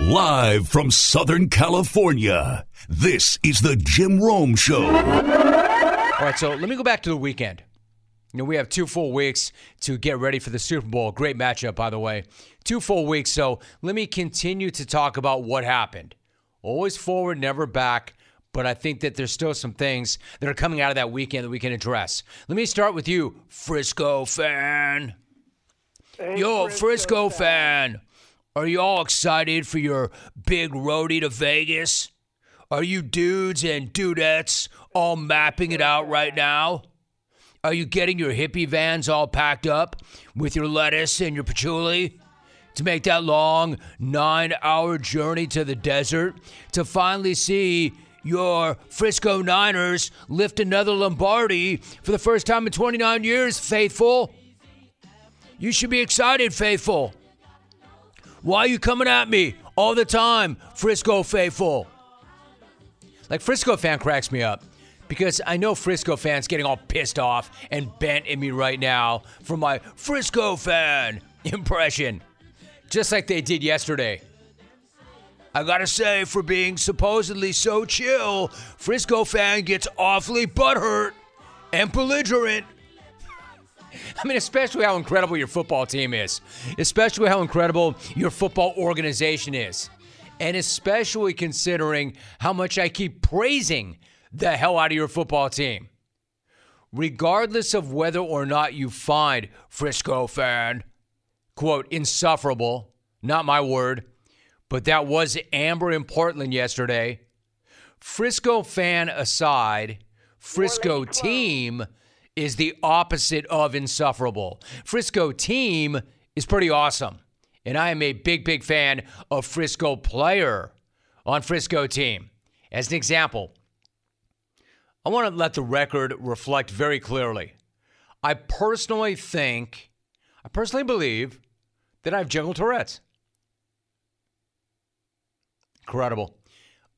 Live from Southern California, this is the Jim Rome Show. All right, so let me go back to the weekend. You know, we have two full weeks to get ready for the Super Bowl. Great matchup, by the way. Two full weeks. So let me continue to talk about what happened. Always forward, never back. But I think that there's still some things that are coming out of that weekend that we can address. Let me start with you, Frisco fan. Hey, Yo, Frisco fan. Are you all excited for your big roadie to Vegas? Are you dudes and dudettes all mapping it out right now? Are you getting your hippie vans all packed up with your lettuce and your patchouli to make that long nine hour journey to the desert to finally see your Frisco Niners lift another Lombardi for the first time in 29 years, faithful? You should be excited, faithful. Why are you coming at me all the time, Frisco faithful? Like Frisco fan cracks me up because I know Frisco fans getting all pissed off and bent at me right now for my Frisco fan impression, just like they did yesterday. I gotta say, for being supposedly so chill, Frisco fan gets awfully butthurt and belligerent. I mean, especially how incredible your football team is, especially how incredible your football organization is, and especially considering how much I keep praising the hell out of your football team. Regardless of whether or not you find Frisco fan, quote, insufferable, not my word, but that was Amber in Portland yesterday. Frisco fan aside, Frisco team is the opposite of insufferable. Frisco team is pretty awesome. And I am a big, big fan of Frisco player on Frisco team. As an example, I want to let the record reflect very clearly. I personally think, I personally believe that I have jungle Tourette's. Incredible.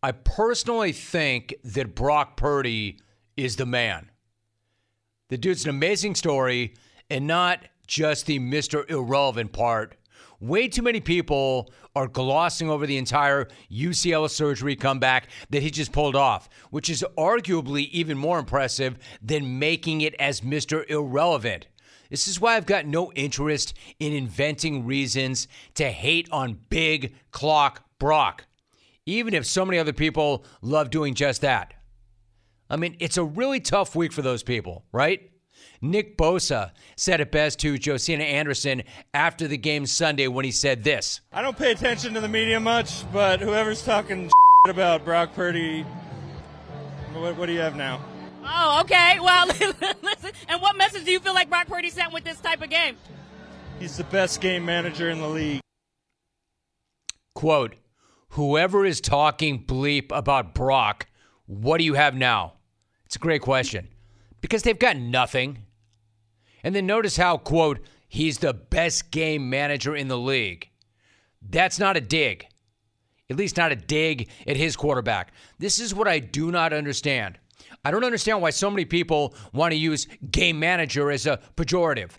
I personally think that Brock Purdy is the man. The dude's an amazing story and not just the Mr. Irrelevant part. Way too many people are glossing over the entire UCL surgery comeback that he just pulled off, which is arguably even more impressive than making it as Mr. Irrelevant. This is why I've got no interest in inventing reasons to hate on Big Clock Brock, even if so many other people love doing just that. I mean, it's a really tough week for those people, right? Nick Bosa said it best to Josina Anderson after the game Sunday when he said this. I don't pay attention to the media much, but whoever's talking about Brock Purdy, what, what do you have now? Oh, okay. Well, listen. And what message do you feel like Brock Purdy sent with this type of game? He's the best game manager in the league. Quote, whoever is talking bleep about Brock, what do you have now? It's a great question because they've got nothing. And then notice how, quote, he's the best game manager in the league. That's not a dig. At least not a dig at his quarterback. This is what I do not understand. I don't understand why so many people want to use game manager as a pejorative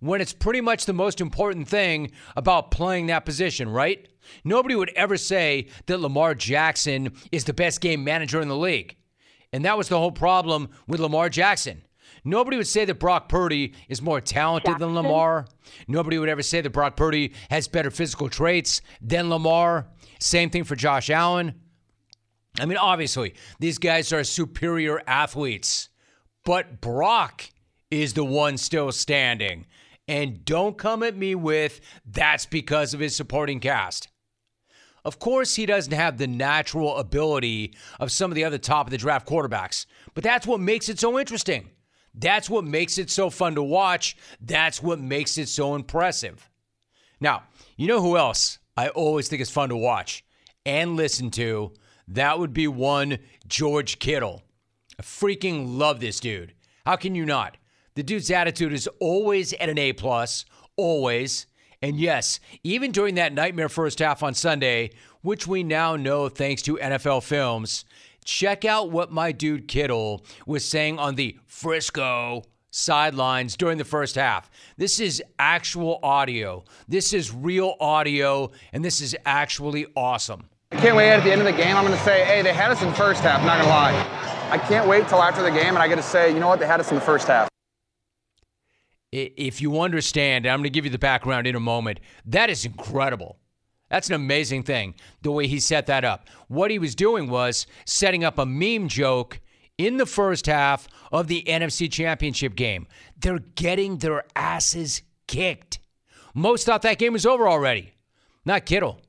when it's pretty much the most important thing about playing that position, right? Nobody would ever say that Lamar Jackson is the best game manager in the league. And that was the whole problem with Lamar Jackson. Nobody would say that Brock Purdy is more talented than Lamar. Nobody would ever say that Brock Purdy has better physical traits than Lamar. Same thing for Josh Allen. I mean, obviously, these guys are superior athletes, but Brock is the one still standing. And don't come at me with that's because of his supporting cast. Of course, he doesn't have the natural ability of some of the other top of the draft quarterbacks, but that's what makes it so interesting. That's what makes it so fun to watch. That's what makes it so impressive. Now, you know who else I always think is fun to watch and listen to? That would be one George Kittle. I freaking love this dude. How can you not? The dude's attitude is always at an A plus, always. And yes, even during that nightmare first half on Sunday, which we now know thanks to NFL films, check out what my dude Kittle was saying on the Frisco sidelines during the first half. This is actual audio. This is real audio, and this is actually awesome. I can't wait at the end of the game. I'm going to say, hey, they had us in the first half, not going to lie. I can't wait till after the game and I get to say, you know what, they had us in the first half. If you understand, I'm going to give you the background in a moment, that is incredible. That's an amazing thing, the way he set that up. What he was doing was setting up a meme joke in the first half of the NFC Championship game. They're getting their asses kicked. Most thought that game was over already. Not Kittle.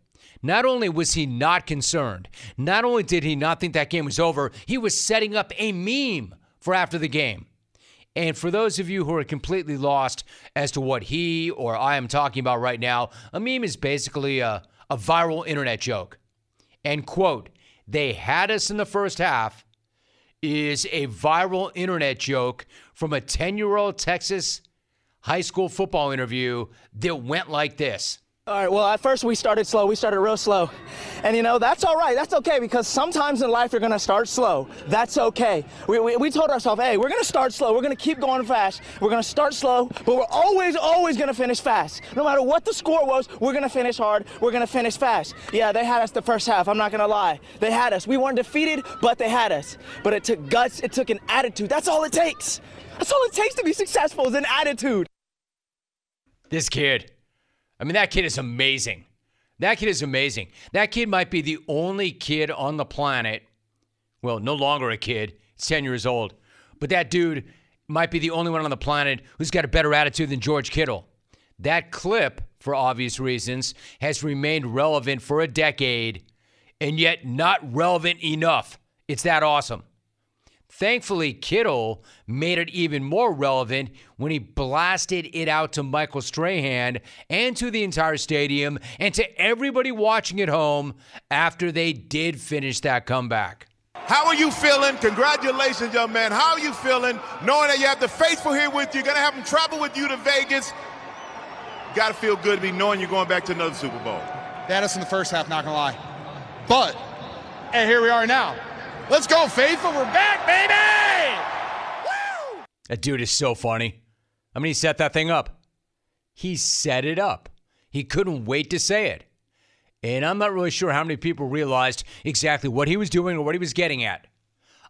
Not only was he not concerned, not only did he not think that game was over, he was setting up a meme for after the game. And for those of you who are completely lost as to what he or I am talking about right now, a meme is basically a, a viral internet joke. And quote, they had us in the first half is a viral internet joke from a 10 year old Texas high school football interview that went like this. All right, well, at first we started slow. We started real slow. And you know, that's all right. That's okay because sometimes in life you're going to start slow. That's okay. We, we, we told ourselves, hey, we're going to start slow. We're going to keep going fast. We're going to start slow, but we're always, always going to finish fast. No matter what the score was, we're going to finish hard. We're going to finish fast. Yeah, they had us the first half. I'm not going to lie. They had us. We weren't defeated, but they had us. But it took guts, it took an attitude. That's all it takes. That's all it takes to be successful is an attitude. This kid. I mean, that kid is amazing. That kid is amazing. That kid might be the only kid on the planet, well, no longer a kid, he's 10 years old, but that dude might be the only one on the planet who's got a better attitude than George Kittle. That clip, for obvious reasons, has remained relevant for a decade and yet not relevant enough. It's that awesome. Thankfully, Kittle made it even more relevant when he blasted it out to Michael Strahan and to the entire stadium and to everybody watching at home after they did finish that comeback. How are you feeling? Congratulations, young man. How are you feeling knowing that you have the faithful here with you? Going to have them travel with you to Vegas. Got to feel good to be knowing you're going back to another Super Bowl. They had us in the first half, not going to lie. But, and here we are now. Let's go, Faithful. We're back, baby! Woo! That dude is so funny. I mean, he set that thing up. He set it up. He couldn't wait to say it. And I'm not really sure how many people realized exactly what he was doing or what he was getting at.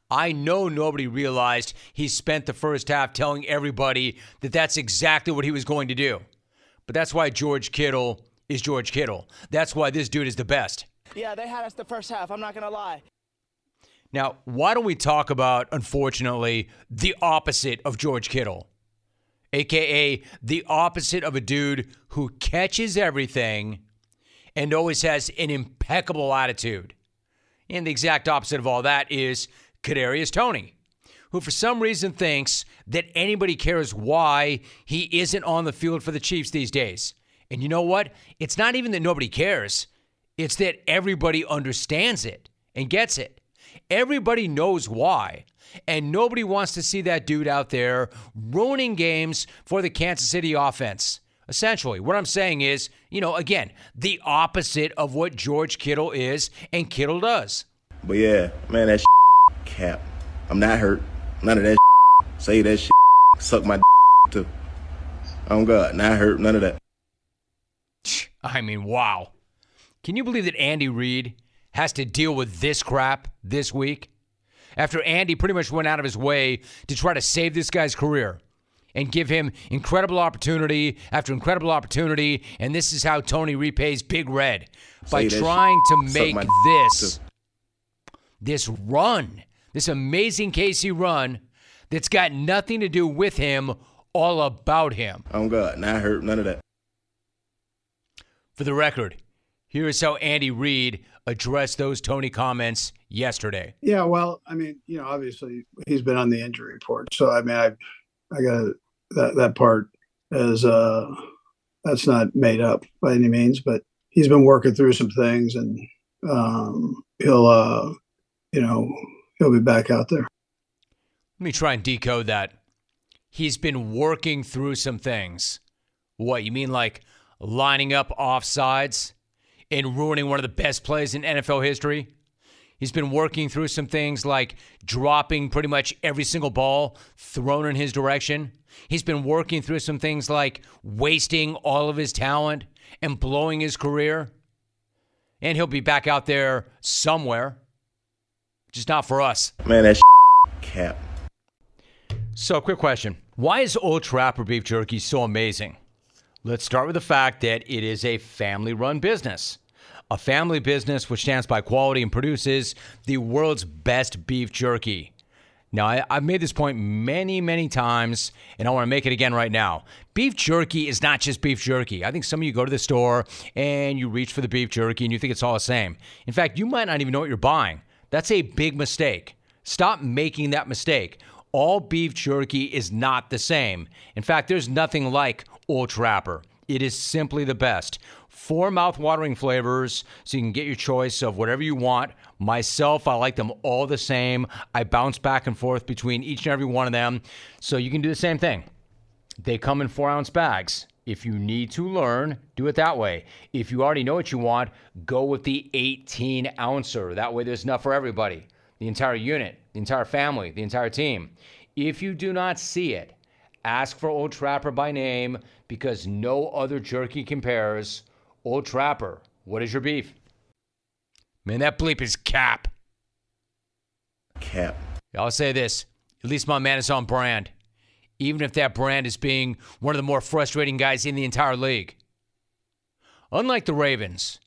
I know nobody realized he spent the first half telling everybody that that's exactly what he was going to do. But that's why George Kittle is George Kittle. That's why this dude is the best. Yeah, they had us the first half. I'm not going to lie. Now, why don't we talk about, unfortunately, the opposite of George Kittle? AKA the opposite of a dude who catches everything and always has an impeccable attitude. And the exact opposite of all that is Kadarius Toney, who for some reason thinks that anybody cares why he isn't on the field for the Chiefs these days. And you know what? It's not even that nobody cares. It's that everybody understands it and gets it. Everybody knows why. And nobody wants to see that dude out there ruining games for the Kansas City offense. Essentially, what I'm saying is, you know, again, the opposite of what George Kittle is and Kittle does. But yeah, man, that cap. I'm not hurt. None of that. Say that shit. Suck my too. Oh God, not hurt. None of that. I mean, wow. Can you believe that Andy Reid has to deal with this crap this week after Andy pretty much went out of his way to try to save this guy's career and give him incredible opportunity after incredible opportunity. And this is how Toney repays Big Red by trying to make this this run, this amazing KC run that's got nothing to do with him, all about him. Oh God, not hurt, none of that. For the record, here is how Andy Reid addressed those Toney comments yesterday. Yeah, well, I mean, you know, obviously he's been on the injury report, so I mean, I, I got that that part as uh, that's not made up by any means, but he's been working through some things, and um, he'll, uh, you know, he'll be back out there. Let me try and decode that. He's been working through some things. What you mean, like lining up offsides? And ruining one of the best plays in NFL history. He's been working through some things like dropping pretty much every single ball thrown in his direction. He's been working through some things like wasting all of his talent and blowing his career. And he'll be back out there somewhere, just not for us. Man, that cap. So, quick question Why is Old Trapper beef jerky so amazing? Let's start with the fact that it is a family run business. A family business which stands by quality and produces the world's best beef jerky. Now, I, have made this point many, many times, and I want to make it again right now. Beef jerky is not just beef jerky. I think some of you go to the store and you reach for the beef jerky and you think it's all the same. In fact, you might not even know what you're buying. That's a big mistake. Stop making that mistake. All beef jerky is not the same. In fact, there's nothing like Old Trapper. It is simply the best. Four mouth-watering flavors, so you can get your choice of whatever you want. Myself, I like them all the same. I bounce back and forth between each and every one of them, so you can do the same thing. They come in four ounce bags. If you need to learn, do it that way. If you already know what you want, go with the 18 ouncer. That way, there's enough for everybody the entire unit, the entire family, the entire team. If you do not see it, ask for Old Trapper by name because no other jerky compares. Old Trapper, what is your beef? Man, that bleep is cap. Cap. I'll say this at least my man is on brand, even if that brand is being one of the more frustrating guys in the entire league. Unlike the Ravens,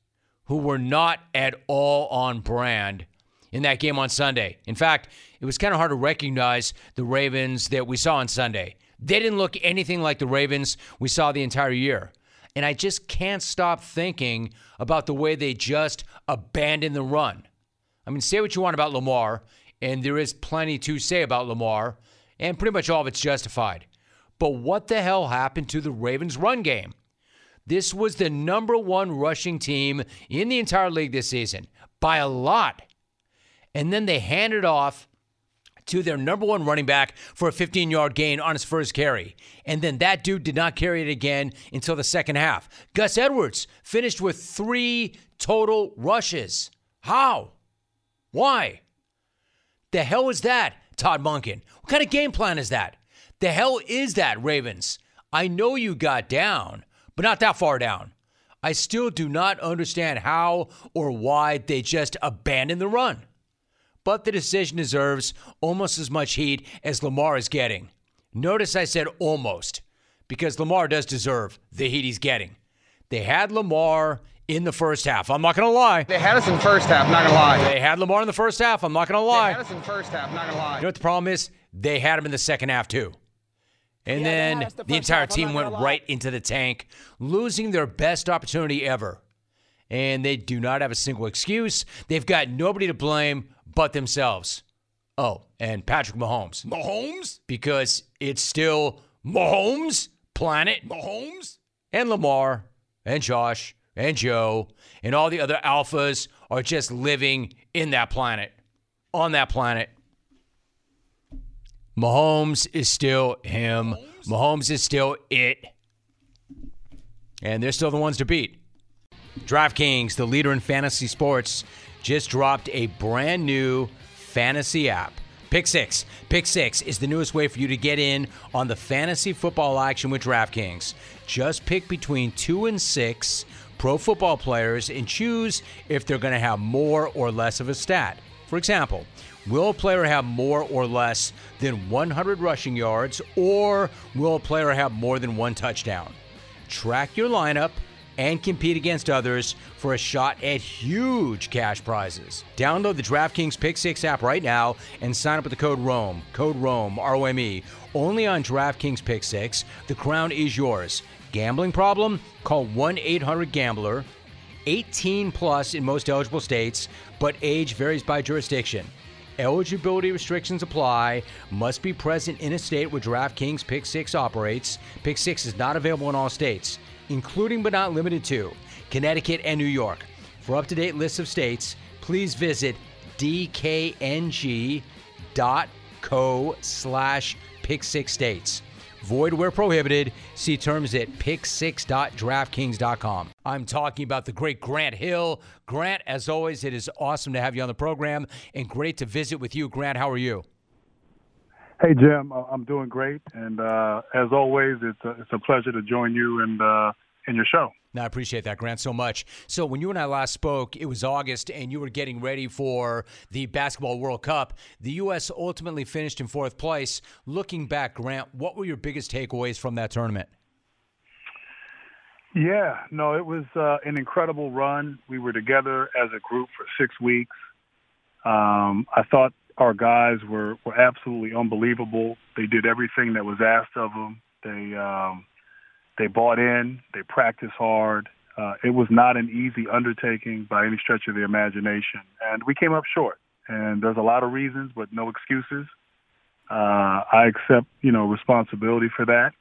who were not at all on brand in that game on Sunday. In fact, it was kind of hard to recognize the Ravens that we saw on Sunday. They didn't look anything like the Ravens we saw the entire year. And I just can't stop thinking about the way they just abandoned the run. I mean, say what you want about Lamar, and there is plenty to say about Lamar, and pretty much all of it's justified. But what the hell happened to the Ravens' run game? This was the number one rushing team in the entire league this season by a lot. And then they handed off to their number one running back for a 15 yard gain on his first carry. And then that dude did not carry it again until the second half. Gus Edwards finished with three total rushes. How? Why? The hell is that, Todd Monken? What kind of game plan is that? The hell is that, Ravens? I know you got down, but not that far down. I still do not understand how or why they just abandoned the run but the decision deserves almost as much heat as Lamar is getting. Notice I said almost, because Lamar does deserve the heat he's getting. They had Lamar in the first half. I'm not going to lie. They had us in the first half, not going to lie. They had Lamar in the first half. I'm not going to lie. They had us in the first half, not going to lie. You know what the problem is? They had him in the second half, too. And yeah, then the, the entire half, team went right into the tank, losing their best opportunity ever. And they do not have a single excuse. They've got nobody to blame but themselves. Oh, and Patrick Mahomes. Mahomes? Because it's still Mahomes, planet Mahomes, and Lamar, and Josh, and Joe, and all the other alphas are just living in that planet, on that planet. Mahomes is still him. Mahomes, Mahomes is still it. And they're still the ones to beat. DraftKings, the leader in fantasy sports, just dropped a brand new fantasy app. Pick Six. Pick Six is the newest way for you to get in on the fantasy football action with DraftKings. Just pick between two and six pro football players and choose if they're going to have more or less of a stat. For example, will a player have more or less than 100 rushing yards, or will a player have more than one touchdown? Track your lineup and compete against others for a shot at huge cash prizes. Download the DraftKings Pick 6 app right now and sign up with the code ROME. Code ROME, R O M E. Only on DraftKings Pick 6. The crown is yours. Gambling problem? Call 1 800 Gambler. 18 plus in most eligible states, but age varies by jurisdiction. Eligibility restrictions apply. Must be present in a state where DraftKings Pick 6 operates. Pick 6 is not available in all states including but not limited to Connecticut and New York. For up to date lists of states, please visit dkng.co slash pick six states. Void where prohibited. See terms at pick6.draftkings.com. I'm talking about the great Grant Hill. Grant, as always, it is awesome to have you on the program and great to visit with you. Grant, how are you? Hey Jim, uh, I'm doing great, and uh, as always, it's a, it's a pleasure to join you and uh, in your show. No, I appreciate that, Grant, so much. So, when you and I last spoke, it was August, and you were getting ready for the Basketball World Cup. The U.S. ultimately finished in fourth place. Looking back, Grant, what were your biggest takeaways from that tournament? Yeah, no, it was uh, an incredible run. We were together as a group for six weeks. Um, I thought our guys were, were absolutely unbelievable. They did everything that was asked of them. They um, they bought in. They practiced hard. Uh, it was not an easy undertaking by any stretch of the imagination, and we came up short. And there's a lot of reasons, but no excuses. Uh, I accept, you know, responsibility for that.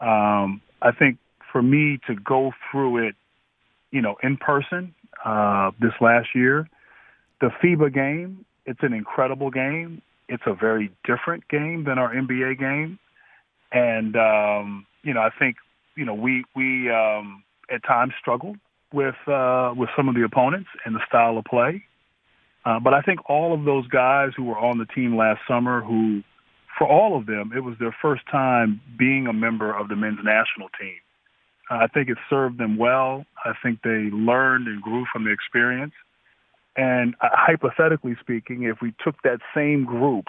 Um, I think for me to go through it, you know, in person uh, this last year, the FIBA game it's an incredible game. It's a very different game than our NBA game, and um, you know I think you know we we um, at times struggled with uh, with some of the opponents and the style of play. Uh, but I think all of those guys who were on the team last summer, who for all of them, it was their first time being a member of the men's national team. Uh, I think it served them well. I think they learned and grew from the experience. And uh, hypothetically speaking, if we took that same group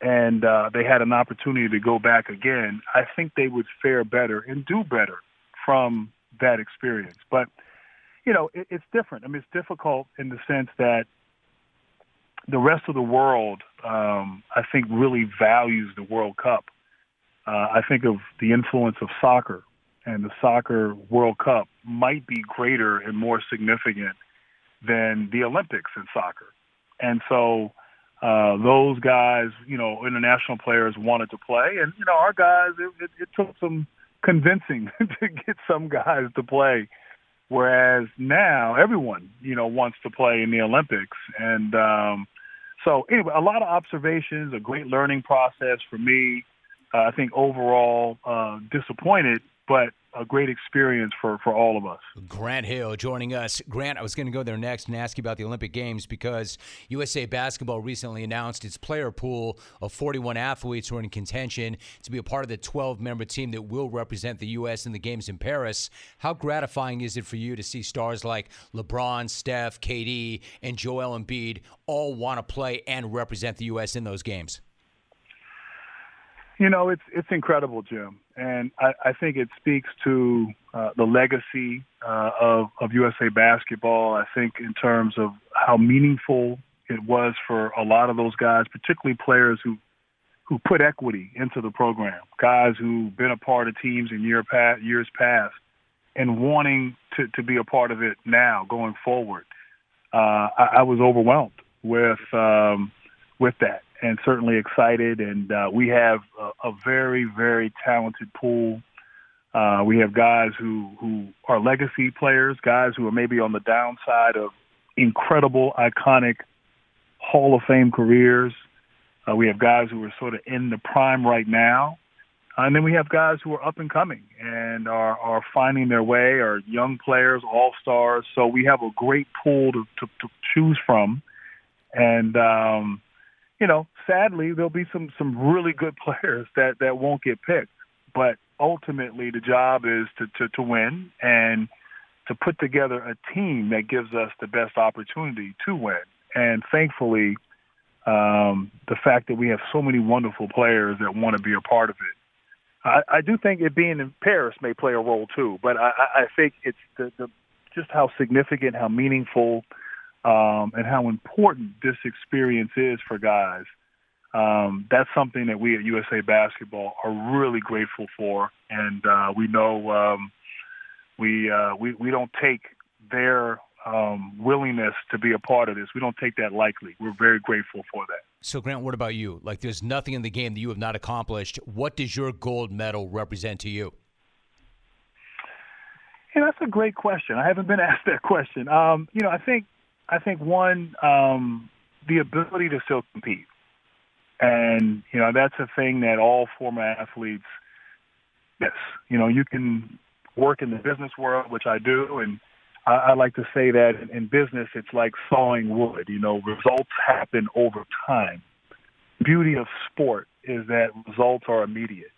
and uh, they had an opportunity to go back again, I think they would fare better and do better from that experience. But you know, it, it's different. I mean, it's difficult in the sense that the rest of the world, um, I think, really values the World Cup. Uh, I think of the influence of soccer, and the soccer World Cup might be greater and more significant than the Olympics in soccer. And so uh, those guys, you know, international players wanted to play, and you know, our guys, it, it, it took some convincing to get some guys to play. Whereas now everyone, you know, wants to play in the Olympics, and um, so anyway, a lot of observations, a great learning process for me. Uh, I think overall uh, disappointed, but a great experience for, for all of us. Grant Hill joining us. Grant, I was going to go there next and ask you about the Olympic Games because USA Basketball recently announced its player pool of 41 athletes who are in contention to be a part of the 12 member team that will represent the U.S. in the Games in Paris. How gratifying is it for you to see stars like LeBron, Steph, KD, and Joel Embiid all want to play and represent the U.S. in those games? You know, it's it's incredible, Jim, and I, I think it speaks to uh, the legacy uh, of of USA basketball. I think in terms of how meaningful it was for a lot of those guys, particularly players who who put equity into the program, guys who've been a part of teams in year past, years past, and wanting to to be a part of it now going forward. Uh, I, I was overwhelmed with um, with that and certainly excited. And uh, we have a, a very, very talented pool. Uh, we have guys who, who are legacy players, guys who are maybe on the downside of incredible, iconic Hall of Fame careers. Uh, we have guys who are sort of in the prime right now. And then we have guys who are up and coming and are, are finding their way, are young players, all stars. So we have a great pool to, to, to choose from. And um, you know, sadly, there'll be some some really good players that that won't get picked. But ultimately, the job is to to, to win and to put together a team that gives us the best opportunity to win. And thankfully, um, the fact that we have so many wonderful players that want to be a part of it. I, I do think it being in Paris may play a role too, but I, I think it's the, the just how significant, how meaningful um, and how important this experience is for guys. Um, that's something that we at USA Basketball are really grateful for, and uh, we know um, we, uh, we we don't take their um, willingness to be a part of this. We don't take that lightly. We're very grateful for that. So, Grant, what about you? Like, there's nothing in the game that you have not accomplished. What does your gold medal represent to you? Yeah, that's a great question. I haven't been asked that question. Um, you know, I think I think one, um, the ability to still compete, and you know that's a thing that all former athletes Yes, you know, you can work in the business world, which I do, and I, I like to say that in, in business, it's like sawing wood. You know, results happen over time. Beauty of sport is that results are immediate,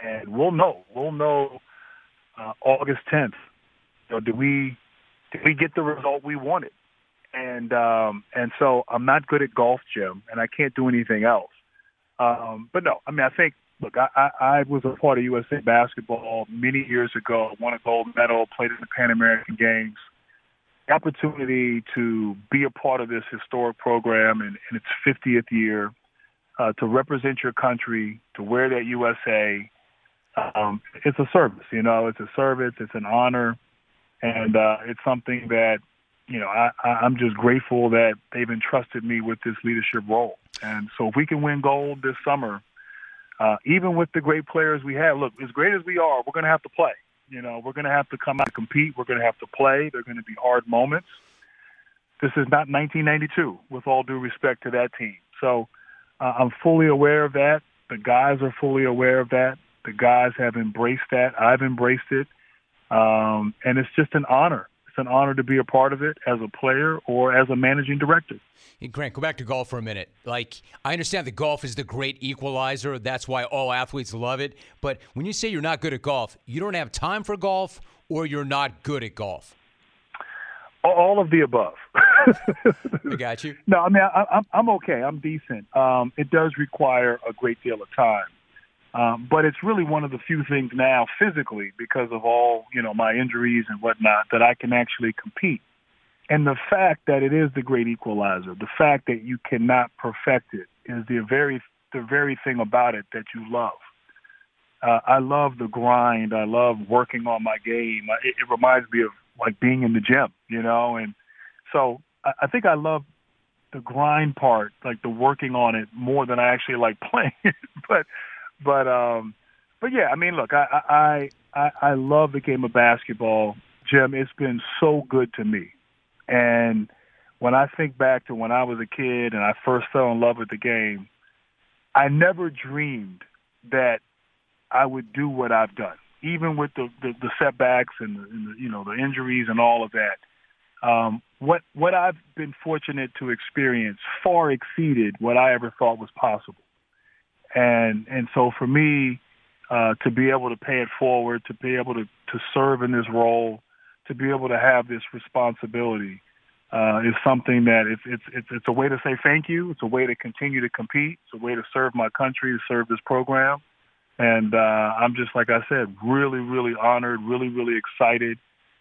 and we'll know. We'll know uh, August 10th. You know, did we did we get the result we wanted? And um, and so I'm not good at golf, Jim, and I can't do anything else. Um, but no, I mean, I think look, I, I, I was a part of USA basketball many years ago. Won a gold medal, played in the Pan American Games. The opportunity to be a part of this historic program in, in its 50th year, uh, to represent your country, to wear that USA. Um, it's a service, you know. It's a service. It's an honor, and uh, it's something that you know I, I'm just grateful that they've entrusted me with this leadership role. And so, if we can win gold this summer, uh, even with the great players we have, look, as great as we are, we're going to have to play. You know, we're going to have to come out and compete. We're going to have to play. They're going to be hard moments. This is not 1992, with all due respect to that team. So uh, I'm fully aware of that. The guys are fully aware of that. The guys have embraced that. I've embraced it. Um, and it's just an honor an honor to be a part of it as a player or as a managing director. Hey, Grant, go back to golf for a minute. Like, I understand that golf is the great equalizer. That's why all athletes love it. But when you say you're not good at golf, you don't have time for golf or you're not good at golf? All of the above. I got you. No, I mean, I, I'm, I'm okay. I'm decent. Um, it does require a great deal of time. Um, but it's really one of the few things now physically because of all, you know, my injuries and whatnot that I can actually compete. And the fact that it is the great equalizer, the fact that you cannot perfect it is the very, the very thing about it that you love. Uh, I love the grind. I love working on my game. It, it reminds me of like being in the gym, you know, and so I, I think I love the grind part, like the working on it more than I actually like playing it. but but um, but yeah, I mean, look, I I I, I love the game of basketball, Jim. It's been so good to me, and when I think back to when I was a kid and I first fell in love with the game, I never dreamed that I would do what I've done, even with the the, the setbacks and the, and the you know the injuries and all of that. Um, what what I've been fortunate to experience far exceeded what I ever thought was possible and and so for me uh, to be able to pay it forward, to be able to to serve in this role, to be able to have this responsibility uh, is something that it's, it's it's it's a way to say thank you. It's a way to continue to compete. It's a way to serve my country, to serve this program. And uh, I'm just like I said, really, really honored, really, really excited,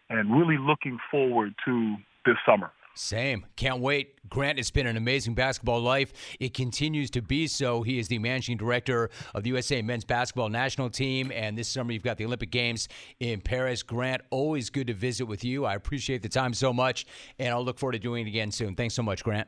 and really looking forward to this summer. Same. Can't wait. Grant, it's been an amazing basketball life. It continues to be so. He is the managing director of the USA men's basketball national team. And this summer, you've got the Olympic Games in Paris. Grant, always good to visit with you. I appreciate the time so much. And I'll look forward to doing it again soon. Thanks so much, Grant.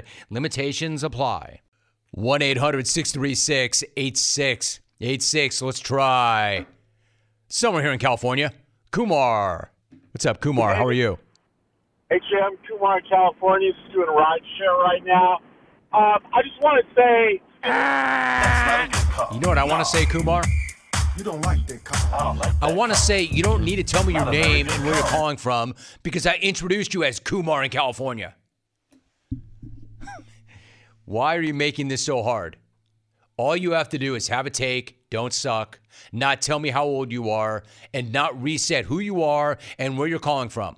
Limitations apply. 1 800 636 8686. Let's try. Somewhere here in California. Kumar. What's up, Kumar? How are you? Hey, Jim. Kumar in California. Just doing a ride share right now. Um, I just want to say. You know what I want to say, Kumar? You don't like that car. I don't like I want to say you don't need to tell me your name and where you're calling from because I introduced you as Kumar in California. Why are you making this so hard? All you have to do is have a take, don't suck, not tell me how old you are, and not reset who you are and where you're calling from.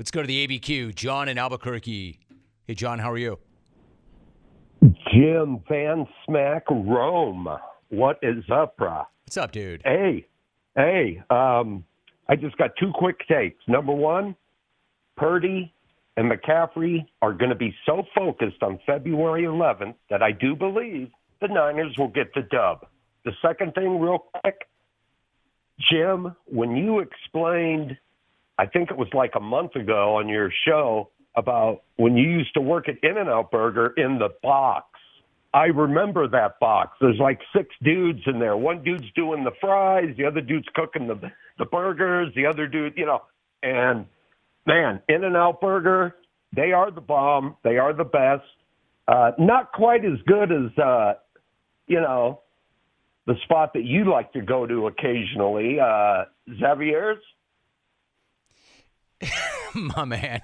Let's go to the ABQ. John in Albuquerque. Hey, John, how are you? Jim Van Smack Rome. What is up, brah? What's up, dude? Hey, hey. Um, I just got two quick takes. Number one, Purdy and McCaffrey are going to be so focused on February 11th that I do believe the Niners will get the dub. The second thing, real quick, Jim, when you explained, I think it was like a month ago on your show about when you used to work at In N Out Burger in the box. I remember that box. There's like six dudes in there. One dude's doing the fries, the other dude's cooking the the burgers, the other dude, you know, and man, In N Out Burger, they are the bomb. They are the best. Uh, not quite as good as uh, you know the spot that you like to go to occasionally, uh, Xavier's. My man,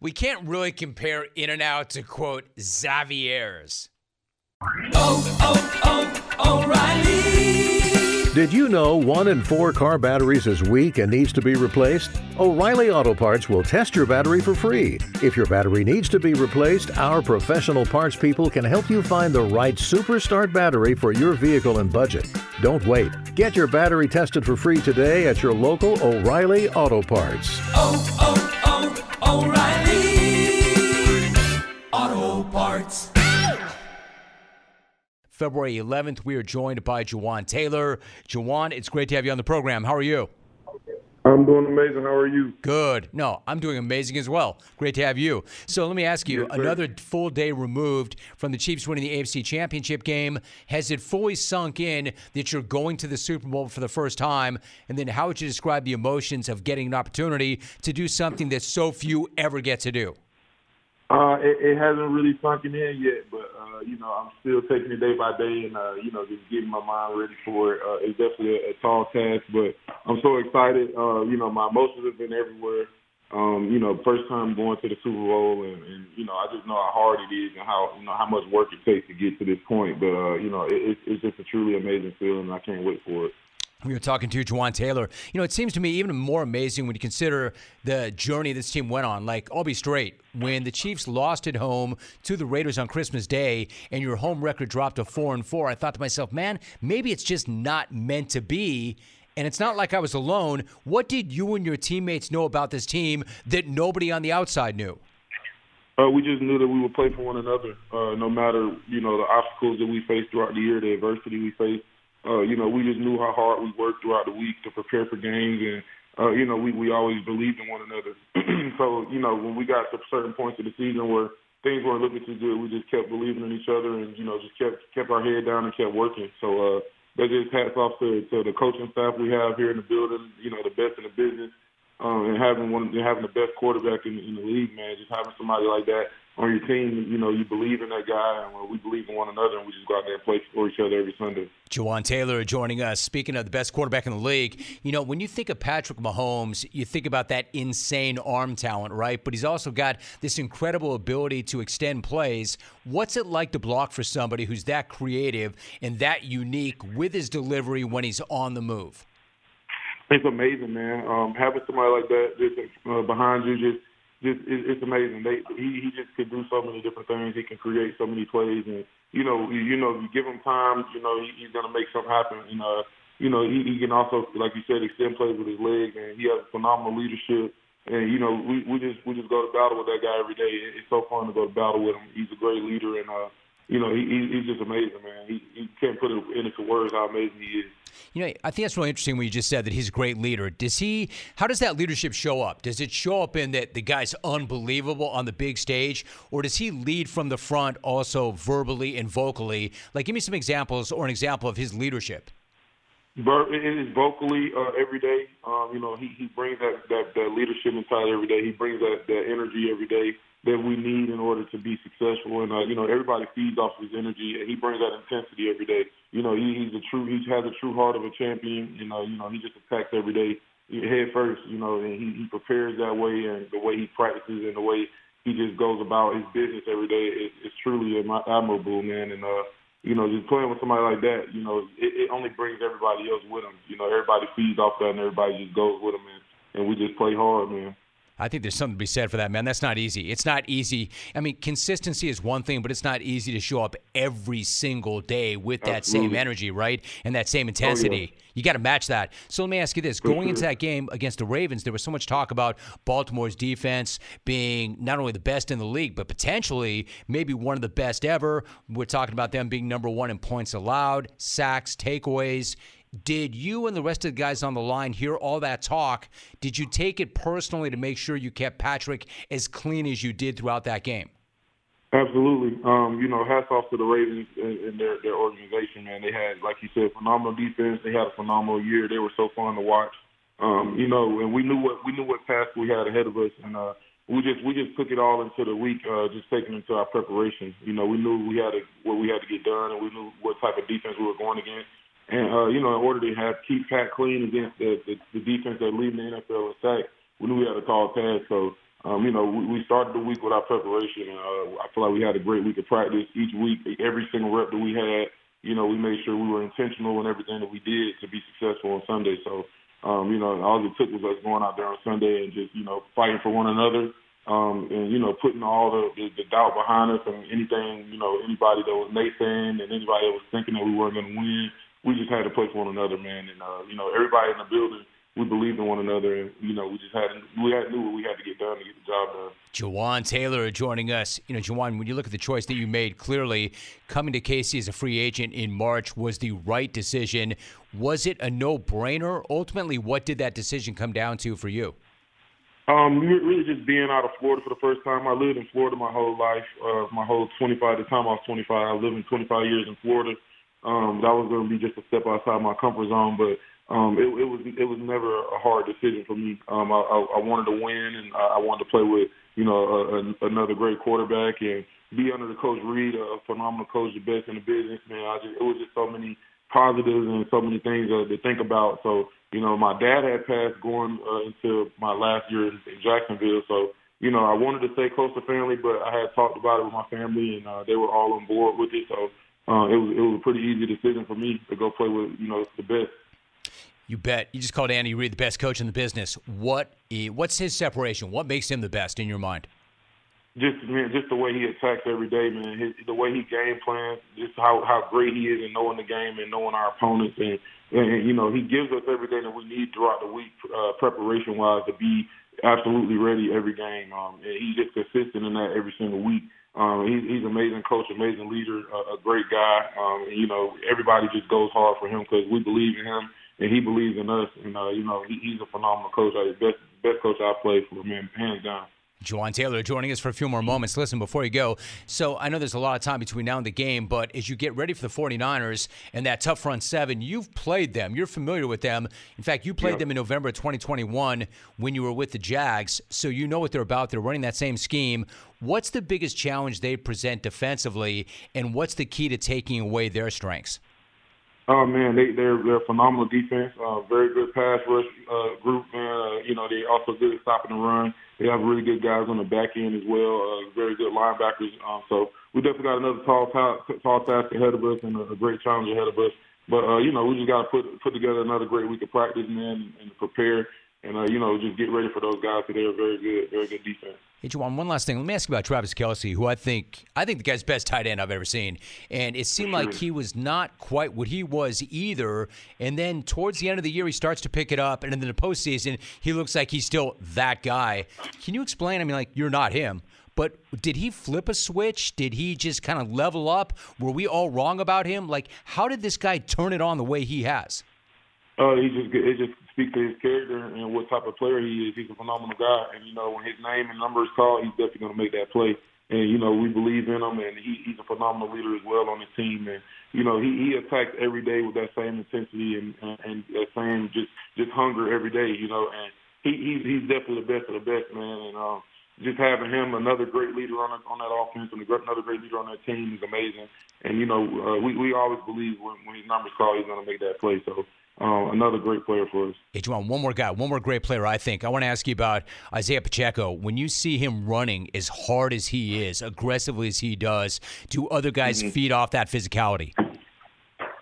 we can't really compare In and Out to quote Xavier's. Oh, oh, oh, O'Reilly. Did you know one in four car batteries is weak and needs to be replaced? O'Reilly Auto Parts will test your battery for free. If your battery needs to be replaced, our professional parts people can help you find the right Superstart battery for your vehicle and budget. Don't wait. Get your battery tested for free today at your local O'Reilly Auto Parts. Oh, oh, oh February 11th, we are joined by Jawaan Taylor. Jawaan, it's great to have you on the program. How are you? I'm doing amazing. How are you? Good. No, I'm doing amazing as well. Great to have you. So let me ask you Yes, another full day removed from the Chiefs winning the AFC Championship game. Has it fully sunk in that you're going to the Super Bowl for the first time? And then how would you describe the emotions of getting an opportunity to do something that so few ever get to do? Uh, it, it hasn't really sunken in yet, but uh, you know, I'm still taking it day by day, and uh, you know, just getting my mind ready for it. Uh, it's definitely a, a tall task, but I'm so excited. Uh, you know, my emotions have been everywhere. Um, you know, first time going to the Super Bowl, and, and you know, I just know how hard it is and how you know how much work it takes to get to this point. But uh, you know, it, it's it's just a truly amazing feeling. and I can't wait for it. We were talking to Jawaan Taylor. You know, it seems to me even more amazing when you consider the journey this team went on. Like, I'll be straight. When the Chiefs lost at home to the Raiders on Christmas Day and your home record dropped to four and four, I thought to myself, man, maybe it's just not meant to be. And it's not like I was alone. What did you and your teammates know about this team that nobody on the outside knew? Uh, we just knew that we would play for one another, uh, no matter you know the obstacles that we faced throughout the year, the adversity we faced. Uh, you know, we just knew how hard we worked throughout the week to prepare for games, and uh, you know, we we always believed in one another. so you know, when we got to certain points of the season where things weren't looking too good, we just kept believing in each other, and you know, just kept kept our head down and kept working. So uh, that just hats off to, to the coaching staff we have here in the building. You know, the best in the business um, and having one having the best quarterback in, in the league, man. Just having somebody like that on your team, you know, you believe in that guy, and we believe in one another, and we just go out there and play for each other every Sunday. Jawaan Taylor joining us. Speaking of the best quarterback in the league, you know, when you think of Patrick Mahomes, you think about that insane arm talent, right? But he's also got this incredible ability to extend plays. What's it like to block for somebody who's that creative and that unique with his delivery when he's on the move? It's amazing, man. Um, having somebody like that just uh, behind you, just just it, it's amazing. They he he just could do so many different things. He can create so many plays, and you know you, you know you give him time, you know he, he's gonna make something happen. And uh, you know he, he can also, like you said, extend plays with his legs, and he has phenomenal leadership. And you know we we just we just go to battle with that guy every day. It- It's so fun to go to battle with him. He's a great leader, and uh, you know he, he he's just amazing, man. He he can't put it into words how amazing he is. You know, I think that's really interesting when you just said that he's a great leader. Does he? How does that leadership show up? Does it show up in that the guy's unbelievable on the big stage, or does he lead from the front also verbally and vocally? Like, give me some examples or an example of his leadership. It is vocally uh, every day. Um, you know, he, he brings that, that, that leadership inside every day. He brings that, that energy every day that we need in order to be successful. And uh, you know, everybody feeds off his energy, and he brings that intensity every day. You know, he, he's a true. He has a true heart of a champion. You know, you know, he just attacks every day head first. You know, and he, he prepares that way, and the way he practices, and the way he just goes about his business every day is, is truly admirable, man. And uh, you know, just playing with somebody like that, you know, it, it only brings everybody else with him. You know, everybody feeds off that, and everybody just goes with him, and, and we just play hard, man. I think there's something to be said for that, man. That's not easy. It's not easy. I mean, consistency is one thing, but it's not easy to show up every single day with that same energy, right? And that same oh, intensity. You got to match that. So let me ask you this: Going into that game against the Ravens, there was so much talk about Baltimore's defense being not only the best in the league, but potentially maybe one of the best ever. We're talking about them being number one in points allowed, sacks, takeaways. Did you and the rest of the guys on the line hear all that talk? Did you take it personally to make sure you kept Patrick as clean as you did throughout that game? Absolutely. Um, you know, hats off to the Ravens and, and their their organization, man. They had, like you said, phenomenal defense. They had a phenomenal year. They were so fun to watch. Um, you know, and we knew what we knew what task we had ahead of us, and uh, we just we just took it all into the week, uh, just taking into our preparation. You know, we knew we had to, what we had to get done, and we knew what type of defense we were going against. And uh, you know, in order to have keep Pat clean against the, the, the defense that lead the NFL in sacks, we knew we had a tall task. So, um, you know, we, we started the week with our preparation, and uh, I feel like we had a great week of practice. Each week, every single rep that we had, you know, we made sure we were intentional in everything that we did to be successful on Sunday. So, um, you know, all it took was us going out there on Sunday and just, you know, fighting for one another. Um, and you know, putting all the, the, the doubt behind us and anything, you know, anybody that was naysaying and anybody that was thinking that we weren't going to win, we just had to play for one another, man. And uh, you know, everybody in the building, we believed in one another, and you know, we just had we had knew what we had to get done to get the job done. Jawaan Taylor joining us. You know, Jawaan, when you look at the choice that you made, clearly coming to KC as a free agent in March was the right decision. Was it a no-brainer? Ultimately, what did that decision come down to for you? Um, really just being out of Florida for the first time. I lived in Florida my whole life, uh, my whole 25. The time I was 25, I lived in 25 years in Florida. Um, that was going to be just a step outside my comfort zone, but um, it, it was it was never a hard decision for me. Um, I, I, I wanted to win, and I, I wanted to play with you know a, a, another great quarterback and be under the coach Reid, a phenomenal coach, the best in the business. Man, I just it was just so many positives and so many things uh, to think about. So you know, my dad had passed going uh, into my last year in Jacksonville, so you know I wanted to stay close to family, but I had talked about it with my family, and uh, they were all on board with it. So uh, it was it was a pretty easy decision for me to go play with you know the best. You bet. You just called Andy Reid the best coach in the business. What what's his separation? What makes him the best in your mind? Just man, just the way he attacks every day, man. His, the way he game plans, just how how great he is in knowing the game and knowing our opponents, and, and you know he gives us everything that we need throughout the week, uh, preparation wise, to be absolutely ready every game. Um, and he's just consistent in that every single week. Um, he, he's an amazing coach, amazing leader, a, a great guy. Um, and, you know, everybody just goes hard for him because we believe in him and he believes in us. And uh, you know, he, he's a phenomenal coach. Uh, best best coach I've played for, man, hands down. Jawaan Taylor joining us for a few more moments. Listen, before you go, so I know there's a lot of time between now and the game, but as you get ready for the 49ers and that tough front seven, you've played them. You're familiar with them. In fact, you played them in November of 2021 when you were with the Jags, so you know what they're about. They're running that same scheme. What's the biggest challenge they present defensively, and what's the key to taking away their strengths? Oh man, they they're they're a phenomenal defense. Uh, very good pass rush uh, group, man. Uh, you know, they also good at stopping the run. They have really good guys on the back end as well. Uh, very good linebackers. Um, so we definitely got another tall ta- tall task ahead of us and a, a great challenge ahead of us. But uh, you know, we just got to put put together another great week of practice, man, and prepare. And uh, you know, just get ready for those guys. Cause they're very good, very good defense. Hey, Jawaan, one last thing. Let me ask you about Travis Kelce, who I think I think the guy's best tight end I've ever seen. And it seemed like he was not quite what he was either. And then towards the end of the year, he starts to pick it up. And in the postseason, he looks like he's still that guy. Can you explain? I mean, like, you're not him. But did he flip a switch? Did he just kind of level up? Were we all wrong about him? Like, how did this guy turn it on the way he has? Uh, he just it just speaks to his character and what type of player he is. He's a phenomenal guy, and you know when his name and number is called, he's definitely going to make that play. And you know we believe in him, and he, he's a phenomenal leader as well on the team. And you know he, he attacks every day with that same intensity and and, and that same just just hunger every day. You know, and he he's, he's definitely the best of the best, man. And um, just having him, another great leader on on that offense, and another great leader on that team is amazing. And you know uh, we we always believe when, when his number's called, he's going to make that play. So. Uh, another great player for us. Hey, Jawaan, one more guy, one more great player, I think. I want to ask you about Isaiah Pacheco. When you see him running as hard as he is, aggressively as he does, do other guys Mhm. feed off that physicality?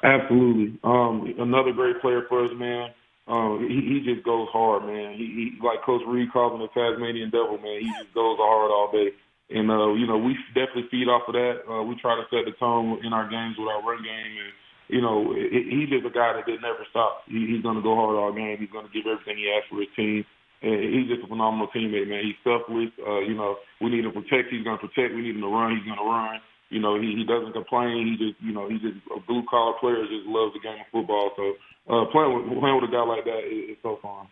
Absolutely. Um, another great player for us, man. Um, he, he just goes hard, man. He, he like Coach Reid calls him the Tasmanian Devil, man. He just goes hard all day. And uh, you know, we definitely feed off of that. Uh, we try to set the tone in our games with our run game, and you know, he, he's just a guy that that never stops. He, he's going to go hard all game. He's going to give everything he has for his team. And he's just a phenomenal teammate, man. He's selfless. Uh, you know, we need him to protect. He's going to protect. We need him to run. He's going to run. You know, he, he doesn't complain. He just, you know, he's just a blue collar player. Just loves the game of football. So uh, playing with playing with a guy like that is, is so fun.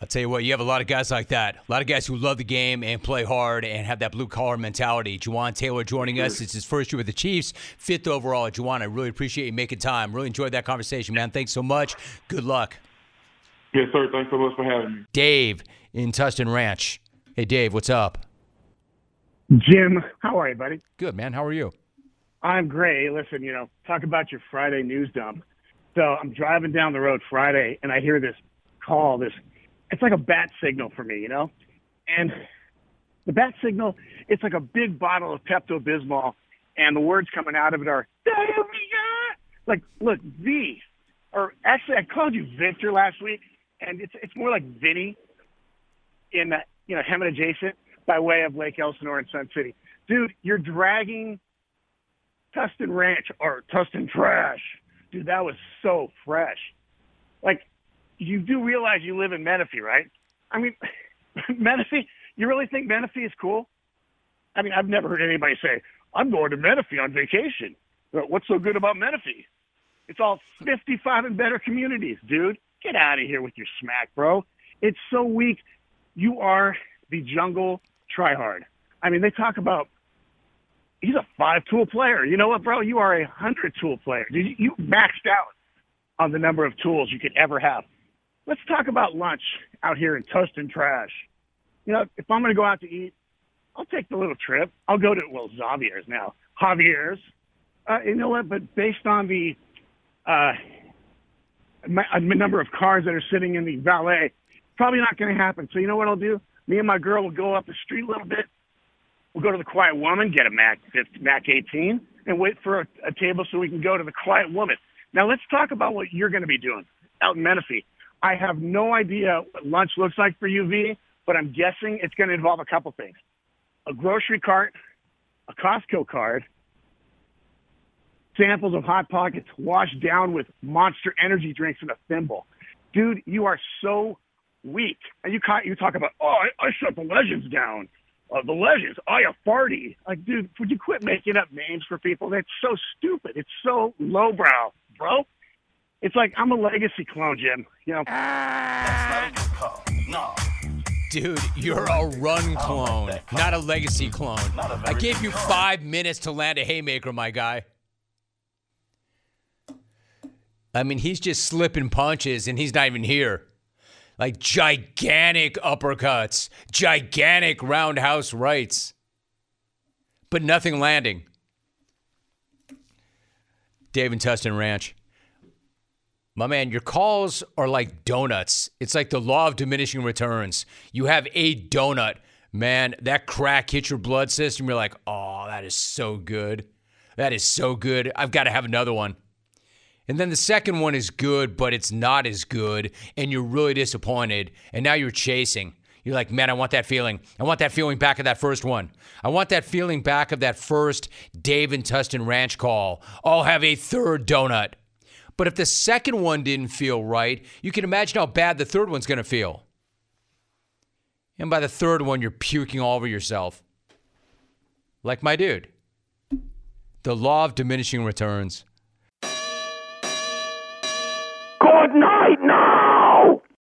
I'll tell you what, you have a lot of guys like that. A lot of guys who love the game and play hard and have that blue collar mentality. Jawaan Taylor joining us. It's his first year with the Chiefs, fifth overall. Jawaan, I really appreciate you making time. Really enjoyed that conversation, man. Thanks so much. Good luck. Yes, sir. Thanks so much for having me. Dave in Tustin Ranch. Hey, Dave, what's up? Jim, how are you, buddy? Good, man. How are you? I'm great. Listen, you know, talk about your Friday news dump. So I'm driving down the road Friday, and I hear this call. This, it's like a bat signal for me, you know. And the bat signal, it's like a big bottle of Pepto Bismol, and the words coming out of it are diarrhea. Like, look, V, or actually, I called you Victor last week, and it's it's more like Vinny in uh, you know Hemet adjacent by way of Lake Elsinore and Sun City. Dude, you're dragging Tustin Ranch or Tustin Trash. Dude, that was so fresh. Like, you do realize you live in Menifee, right? I mean, Menifee, you really think Menifee is cool? I mean, I've never heard anybody say, I'm going to Menifee on vacation. Uh, what's so good about Menifee? It's all 55 and better communities, dude. Get out of here with your smack, bro. It's so weak. You are the jungle tryhard. I mean, they talk about he's a five tool player. You know what, bro? You are a hundred tool player. Dude, you, you maxed out on the number of tools you could ever have. Let's talk about lunch out here in Tustin Trash. You know, if I'm going to go out to eat, I'll take the little trip. I'll go to well Xavier's now, Javier's. Uh, you know what? But based on the uh, ma- a number of cars that are sitting in the valet, probably not going to happen. So you know what I'll do? Me and my girl will go up the street a little bit. We'll go to the Quiet Woman, get a Mac 50, Mac 18, and wait for a, a table so we can go to the Quiet Woman. Now let's talk about what you're going to be doing out in Menifee. I have no idea what lunch looks like for you, V, but I'm guessing it's going to involve a couple things: a grocery cart, a Costco card, samples of hot pockets washed down with Monster Energy drinks in a thimble. Dude, you are so weak. And you you talk about, oh, I, I shut the legends down. Uh, the legends, I a farty. Like, dude, would you quit making up names for people? That's so stupid. It's so lowbrow, bro. It's like I'm a legacy clone, Jim. You know. Dude, you're a run clone, not a legacy clone. I gave you five minutes to land a haymaker, my guy. I mean, he's just slipping punches and he's not even here. Like gigantic uppercuts, gigantic roundhouse rights, but nothing landing. Dave and Tustin Ranch. My man, your calls are like donuts. It's like the law of diminishing returns. You have a donut, man, that crack hits your blood system. You're like, oh, that is so good. That is so good. I've got to have another one. And then the second one is good, but it's not as good, and you're really disappointed. And now you're chasing. You're like, man, I want that feeling. I want that feeling back of that first one. I want that feeling back of that first Dave and Tustin Ranch call. I'll have a third donut. But if the second one didn't feel right, you can imagine how bad the third one's going to feel. And by the third one, you're puking all over yourself. Like my dude. The law of diminishing returns. Good night now.